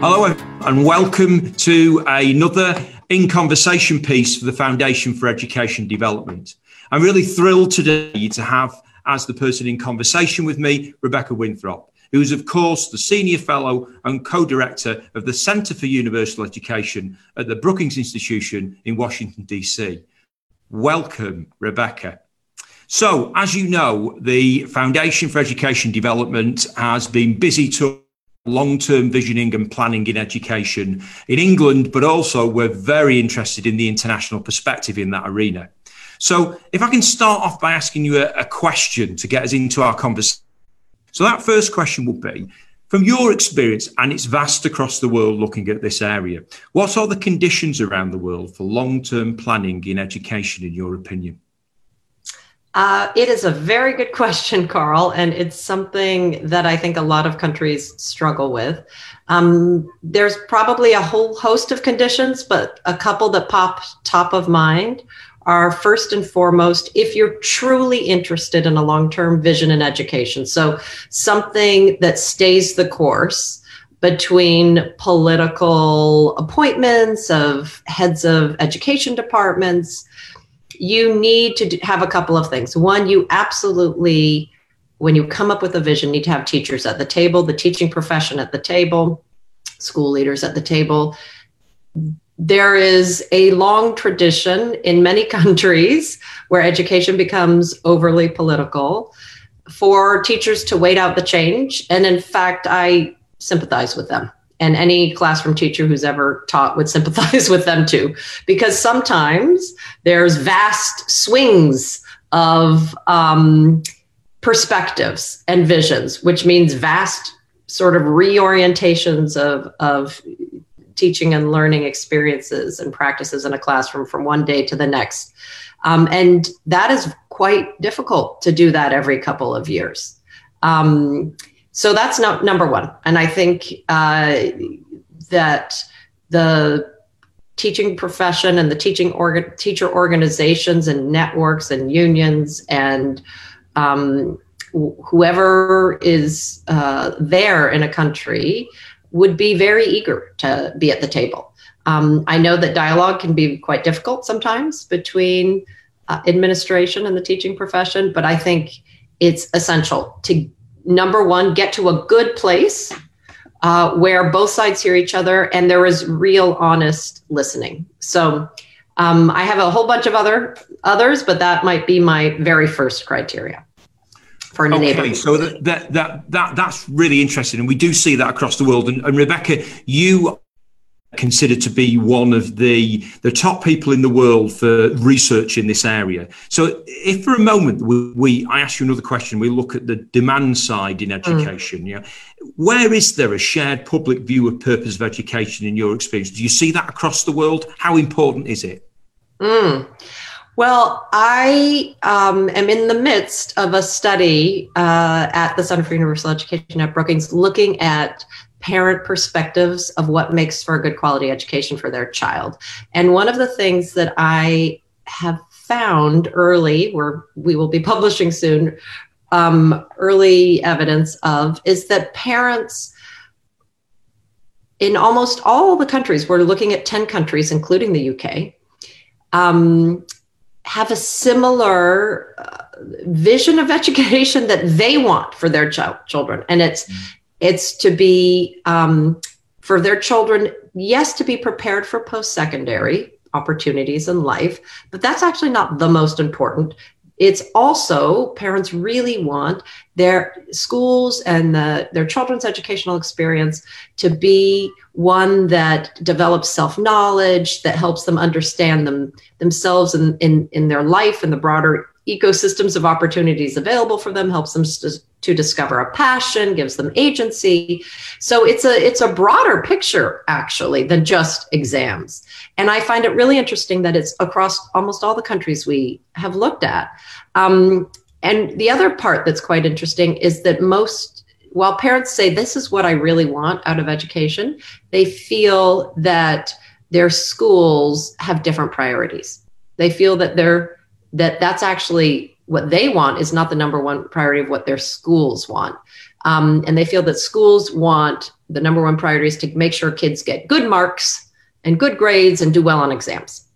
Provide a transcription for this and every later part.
Hello, and welcome to another In Conversation piece for the Foundation for Education Development. I'm really thrilled today to have as the person in conversation with me, Rebecca Winthrop, who is, of course, the Senior Fellow and Co Director of the Centre for Universal Education at the Brookings Institution in Washington, D.C. Welcome, Rebecca. So, as you know, the Foundation for Education Development has been busy to long term visioning and planning in education in England, but also we're very interested in the international perspective in that arena. So, if I can start off by asking you a, a question to get us into our conversation. So, that first question would be from your experience, and it's vast across the world looking at this area, what are the conditions around the world for long term planning in education, in your opinion? Uh, it is a very good question, Carl, and it's something that I think a lot of countries struggle with. Um, there's probably a whole host of conditions, but a couple that pop top of mind are first and foremost if you're truly interested in a long term vision in education. So, something that stays the course between political appointments of heads of education departments you need to have a couple of things. One, you absolutely, when you come up with a vision, need to have teachers at the table, the teaching profession at the table, school leaders at the table. There is a long tradition in many countries where education becomes overly political for teachers to wait out the change. And in fact, I sympathize with them and any classroom teacher who's ever taught would sympathize with them too. Because sometimes there's vast swings of um, perspectives and visions which means vast sort of reorientations of, of teaching and learning experiences and practices in a classroom from one day to the next. Um, and that is quite difficult to do that every couple of years. Um, so that's no, number one. And I think uh, that the teaching profession and the teaching teacher organizations and networks and unions and um, whoever is uh, there in a country would be very eager to be at the table. Um, I know that dialogue can be quite difficult sometimes between uh, administration and the teaching profession, but I think it's essential to number one, get to a good place uh, where both sides hear each other and there is real, honest listening. So um, I have a whole bunch of other others, but that might be my very first criteria for an okay, so that, that that that that's really interesting, and we do see that across the world. And, and Rebecca, you considered to be one of the the top people in the world for research in this area. So, if for a moment we, we I ask you another question, we look at the demand side in education. Mm. Yeah, where is there a shared public view of purpose of education in your experience? Do you see that across the world? How important is it? Mm. Well, I um, am in the midst of a study uh, at the Center for Universal Education at Brookings looking at parent perspectives of what makes for a good quality education for their child. And one of the things that I have found early, where we will be publishing soon, um, early evidence of is that parents in almost all the countries, we're looking at 10 countries, including the UK, um, have a similar uh, vision of education that they want for their ch- children. And it's mm. It's to be um, for their children, yes, to be prepared for post secondary opportunities in life, but that's actually not the most important. It's also parents really want their schools and the, their children's educational experience to be one that develops self knowledge, that helps them understand them themselves in, in, in their life and the broader ecosystems of opportunities available for them helps them to, to discover a passion gives them agency. So it's a it's a broader picture actually than just exams. And i find it really interesting that it's across almost all the countries we have looked at. Um, and the other part that's quite interesting is that most while parents say this is what i really want out of education they feel that their schools have different priorities. They feel that they're that that's actually what they want is not the number one priority of what their schools want. Um, and they feel that schools want the number one priority is to make sure kids get good marks and good grades and do well on exams.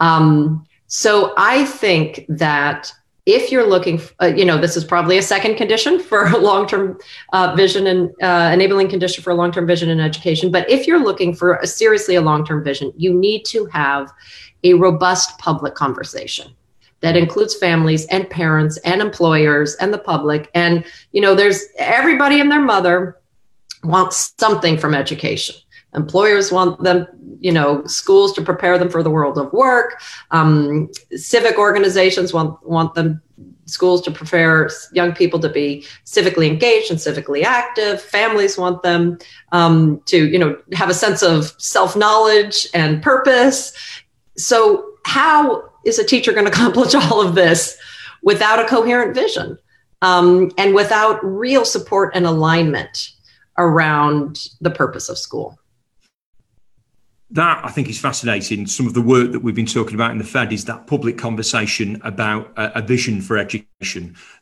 Um, so I think that if you're looking, uh, you know, this is probably a second condition for long-term uh, vision and uh, enabling condition for long-term vision in education. But if you're looking for a, seriously a long-term vision, you need to have a robust public conversation that includes families and parents and employers and the public. And you know, there's everybody and their mother wants something from education. Employers want them, you know, schools to prepare them for the world of work. Um, civic organizations want want them schools to prepare young people to be civically engaged and civically active. Families want them um, to, you know, have a sense of self knowledge and purpose. So, how is a teacher going to accomplish all of this without a coherent vision um, and without real support and alignment around the purpose of school? that I think is fascinating. Some of the work that we've been talking about in the Fed is that public conversation about a, a vision for education.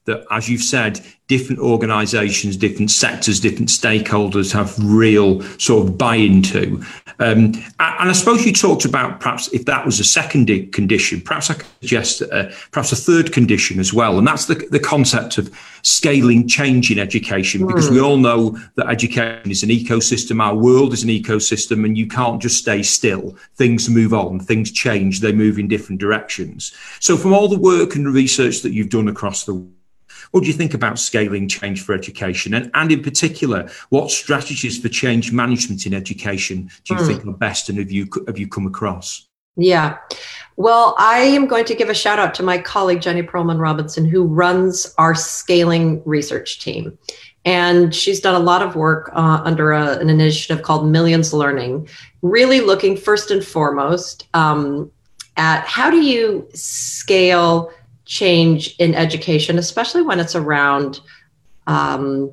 That, as you've said, different organisations, different sectors, different stakeholders have real sort of buy into. Um, and I suppose you talked about perhaps if that was a second condition, perhaps I could suggest uh, perhaps a third condition as well. And that's the, the concept of scaling change in education, because we hmm. all know that education is an ecosystem. Our world is an ecosystem, and you can't just stay still. Things move on, things change, they move in different directions. So, from all the work and research that you've done across the what do you think about scaling change for education? And, and in particular, what strategies for change management in education do you mm. think are best and have you, have you come across? Yeah. Well, I am going to give a shout out to my colleague, Jenny Perlman Robinson, who runs our scaling research team. And she's done a lot of work uh, under a, an initiative called Millions Learning, really looking first and foremost um, at how do you scale change in education, especially when it's around um,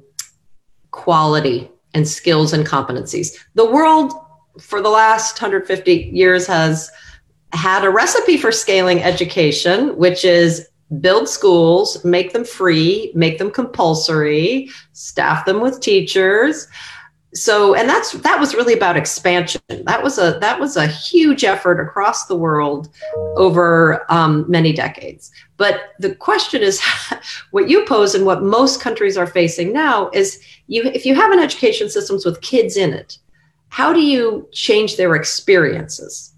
quality and skills and competencies. The world for the last 150 years has had a recipe for scaling education, which is build schools, make them free, make them compulsory, staff them with teachers, so and that's that was really about expansion. That was a that was a huge effort across the world over um, many decades. But the question is what you pose and what most countries are facing now is you if you have an education systems with kids in it how do you change their experiences?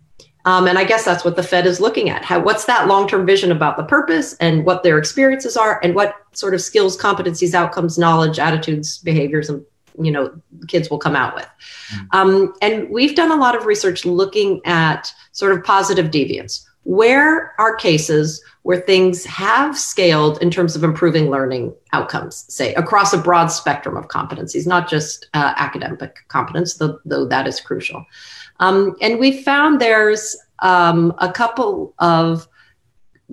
Um, and I guess that's what the Fed is looking at. How, what's that long-term vision about the purpose and what their experiences are, and what sort of skills, competencies, outcomes, knowledge, attitudes, behaviors, and you know kids will come out with. Mm-hmm. um, and we've done a lot of research looking at sort of positive deviance. Where are cases where things have scaled in terms of improving learning outcomes say across a broad spectrum of competencies not just uh, academic competence though, though that is crucial. Um, and we found there's um, a couple of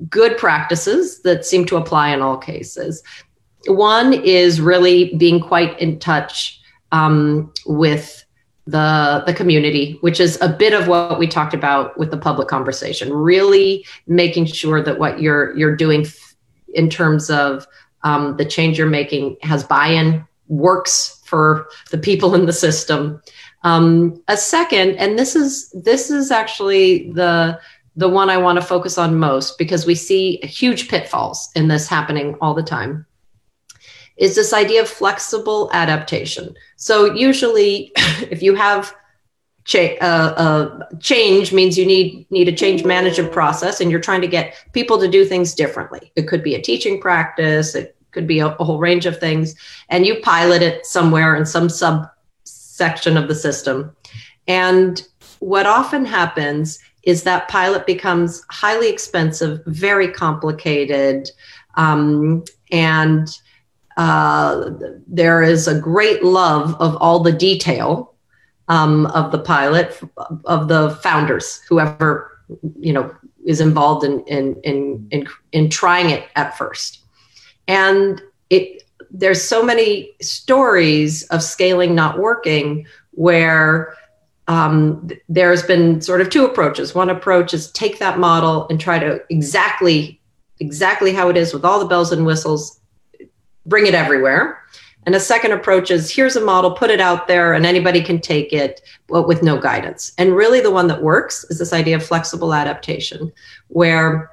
good practices that seem to apply in all cases one is really being quite in touch um, with the the community, which is a bit of what we talked about with the public conversation. Really making sure that what you're you're doing in terms of um, the change you're making has buy-in, works for the people in the system. Um, a second, and this is this is actually the the one I want to focus on most because we see huge pitfalls in this happening all the time is this idea of flexible adaptation. So usually, if you have cha- uh, uh, change, means you need need a change management process, and you're trying to get people to do things differently. It could be a teaching practice. It could be a, a whole range of things, and you pilot it somewhere in some subsection of the system. And what often happens is that pilot becomes highly expensive, very complicated, um, and uh, there is a great love of all the detail um, of the pilot of the founders, whoever you know is involved in in in in, in trying it at first, and it there's so many stories of scaling not working where um, there's been sort of two approaches. One approach is take that model and try to exactly exactly how it is with all the bells and whistles bring it everywhere. And a second approach is here's a model, put it out there, and anybody can take it, but with no guidance. And really, the one that works is this idea of flexible adaptation, where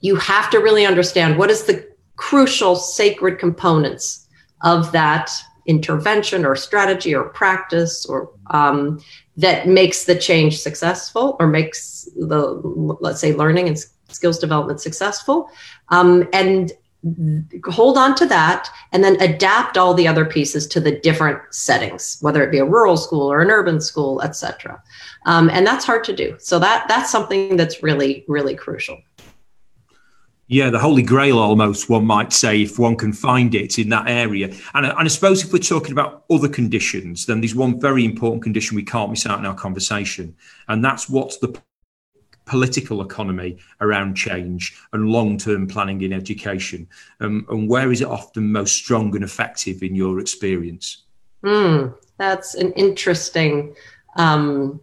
you have to really understand what is the crucial sacred components of that intervention or strategy or practice or um, that makes the change successful or makes the let's say learning and skills development successful um, and hold on to that and then adapt all the other pieces to the different settings whether it be a rural school or an urban school etc um, and that's hard to do so that that's something that's really really crucial yeah, the holy grail almost, one might say, if one can find it in that area. And, and I suppose if we're talking about other conditions, then there's one very important condition we can't miss out in our conversation. And that's what's the political economy around change and long term planning in education? Um, and where is it often most strong and effective in your experience? Mm, that's an interesting um,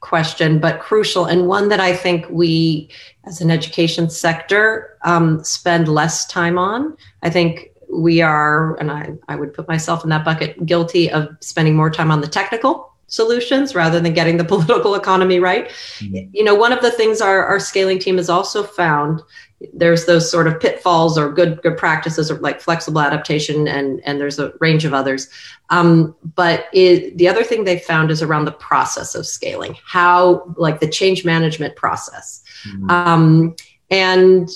question, but crucial, and one that I think we, as an education sector, um, spend less time on. I think we are, and I, I would put myself in that bucket, guilty of spending more time on the technical solutions rather than getting the political economy right. Mm-hmm. You know, one of the things our, our scaling team has also found there's those sort of pitfalls or good good practices of like flexible adaptation and and there's a range of others um, but it, the other thing they found is around the process of scaling how like the change management process mm-hmm. um, and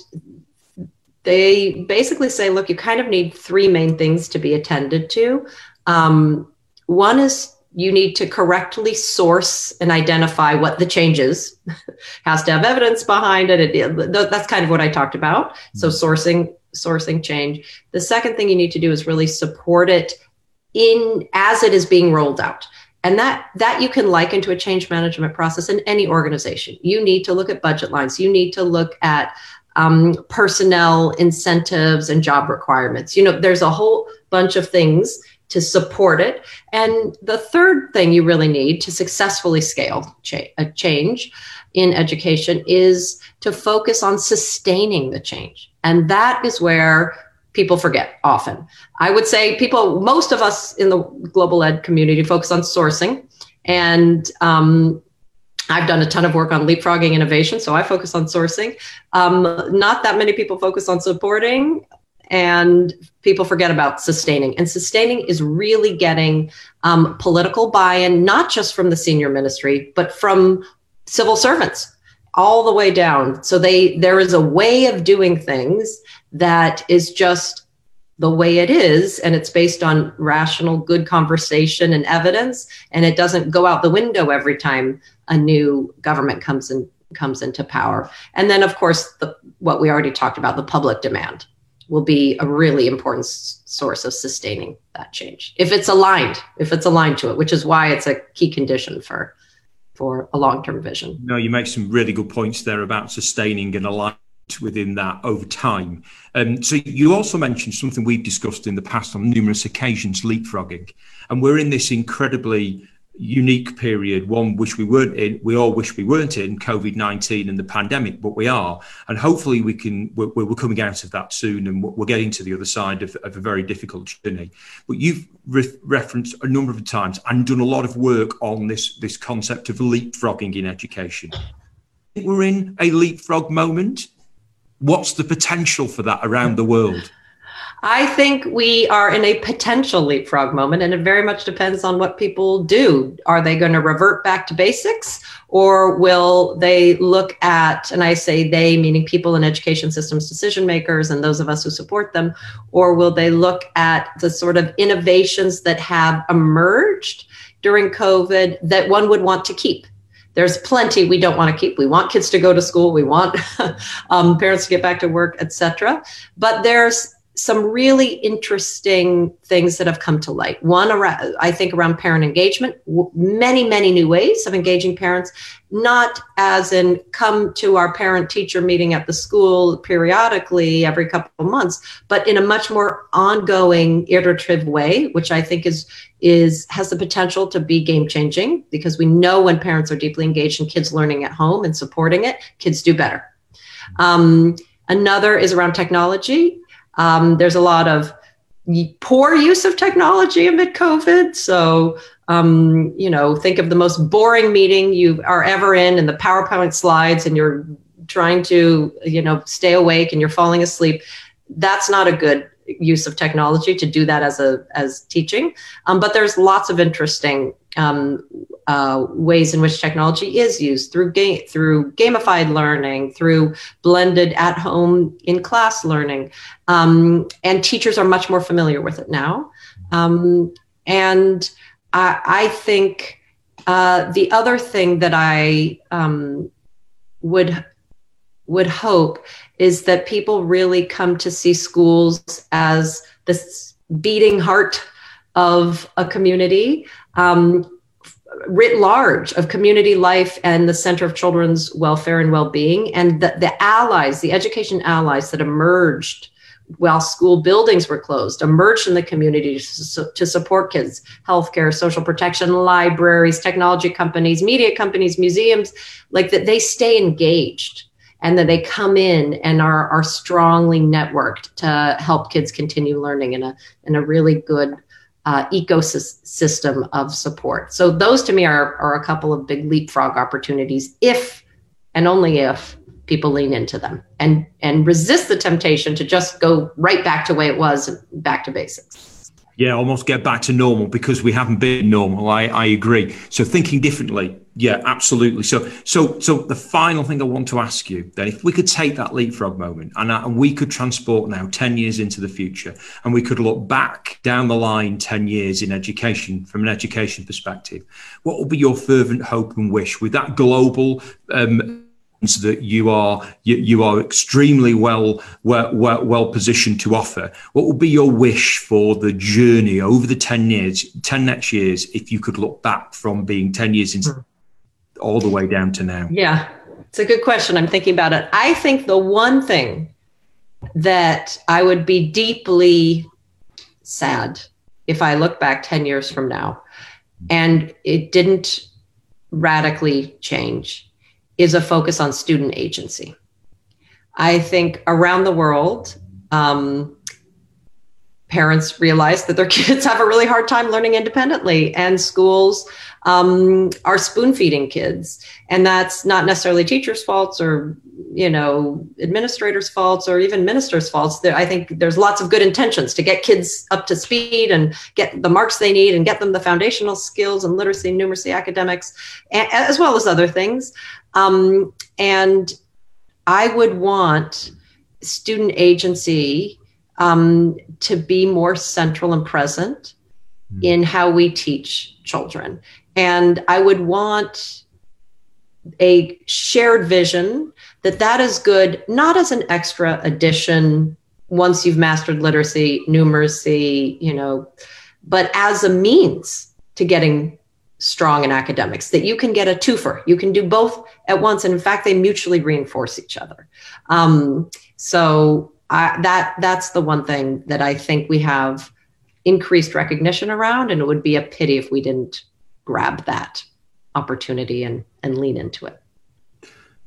they basically say look you kind of need three main things to be attended to um, one is you need to correctly source and identify what the change is. Has to have evidence behind it. it that's kind of what i talked about. So mm-hmm. sourcing sourcing change. The second thing you need to do is really support it in as it is being rolled out. And that that you can liken to a change management process in any organization. You need to look at budget lines. You need to look at um, personnel incentives and job requirements. You know there's a whole bunch of things to support it. And the third thing you really need to successfully scale cha- a change in education is to focus on sustaining the change. And that is where people forget often. I would say people, most of us in the global ed community focus on sourcing. And um, I've done a ton of work on leapfrogging innovation, so I focus on sourcing. Um, not that many people focus on supporting and people forget about sustaining. And sustaining is really getting um, political buy in, not just from the senior ministry, but from civil servants all the way down. So they there is a way of doing things that is just the way it is and it's based on rational good conversation and evidence and it doesn't go out the window every time a new government comes in comes into power and then of course the, what we already talked about the public demand will be a really important s- source of sustaining that change if it's aligned if it's aligned to it which is why it's a key condition for for a long-term vision no you make some really good points there about sustaining and aligning within that over time. Um, so you also mentioned something we've discussed in the past on numerous occasions, leapfrogging, and we're in this incredibly unique period, one which we weren't in, we all wish we weren't in COVID 19 and the pandemic, but we are. And hopefully we can, we're, we're coming out of that soon and we're getting to the other side of, of a very difficult journey. But you've re- referenced a number of times and done a lot of work on this, this concept of leapfrogging in education. We're in a leapfrog moment. What's the potential for that around the world? I think we are in a potential leapfrog moment, and it very much depends on what people do. Are they going to revert back to basics, or will they look at, and I say they, meaning people in education systems, decision makers, and those of us who support them, or will they look at the sort of innovations that have emerged during COVID that one would want to keep? there's plenty we don't want to keep we want kids to go to school we want um, parents to get back to work etc but there's some really interesting things that have come to light. One, around, I think, around parent engagement, many, many new ways of engaging parents, not as in come to our parent teacher meeting at the school periodically every couple of months, but in a much more ongoing, iterative way, which I think is is has the potential to be game changing because we know when parents are deeply engaged in kids learning at home and supporting it, kids do better. Um, another is around technology um, there's a lot of poor use of technology amid COVID. So, um, you know, think of the most boring meeting you are ever in and the PowerPoint slides and you're trying to, you know, stay awake and you're falling asleep. That's not a good use of technology to do that as a as teaching. Um, but there's lots of interesting um, uh, ways in which technology is used through game through gamified learning, through blended at home in class learning, um, and teachers are much more familiar with it now. Um, and I, I think uh, the other thing that I um, would would hope is that people really come to see schools as this beating heart of a community um, writ large of community life and the center of children's welfare and well-being. And the, the allies the education allies that emerged while school buildings were closed emerged in the community to, to support kids healthcare social protection libraries technology companies media companies museums like that they stay engaged and that they come in and are, are strongly networked to help kids continue learning in a in a really good uh, ecosystem of support. So those to me are, are a couple of big leapfrog opportunities if and only if people lean into them and and resist the temptation to just go right back to way it was back to basics yeah, almost get back to normal because we haven't been normal. I, I agree. So thinking differently, yeah, absolutely. So so so the final thing I want to ask you then, if we could take that leapfrog moment and, uh, and we could transport now ten years into the future, and we could look back down the line ten years in education from an education perspective, what would be your fervent hope and wish with that global um, that you are you, you are extremely well, well well positioned to offer. What would be your wish for the journey over the 10 years 10 next years if you could look back from being 10 years into hmm. all the way down to now? Yeah it's a good question. I'm thinking about it. I think the one thing that i would be deeply sad if i look back 10 years from now and it didn't radically change is a focus on student agency. I think around the world, um, parents realize that their kids have a really hard time learning independently, and schools um, are spoon feeding kids. And that's not necessarily teachers' faults or you know administrators' faults or even ministers' faults. There, I think there's lots of good intentions to get kids up to speed and get the marks they need and get them the foundational skills and literacy, numeracy, academics, as well as other things. Um, and I would want student agency um, to be more central and present mm. in how we teach children. And I would want a shared vision that that is good, not as an extra addition once you've mastered literacy, numeracy, you know, but as a means to getting strong in academics, that you can get a twofer. You can do both at once. And in fact, they mutually reinforce each other. Um, so I, that that's the one thing that I think we have increased recognition around. And it would be a pity if we didn't grab that opportunity and, and lean into it.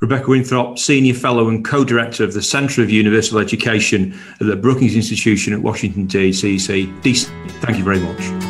Rebecca Winthrop, Senior Fellow and Co-Director of the Centre of Universal Education at the Brookings Institution at Washington. DC. Thank you very much.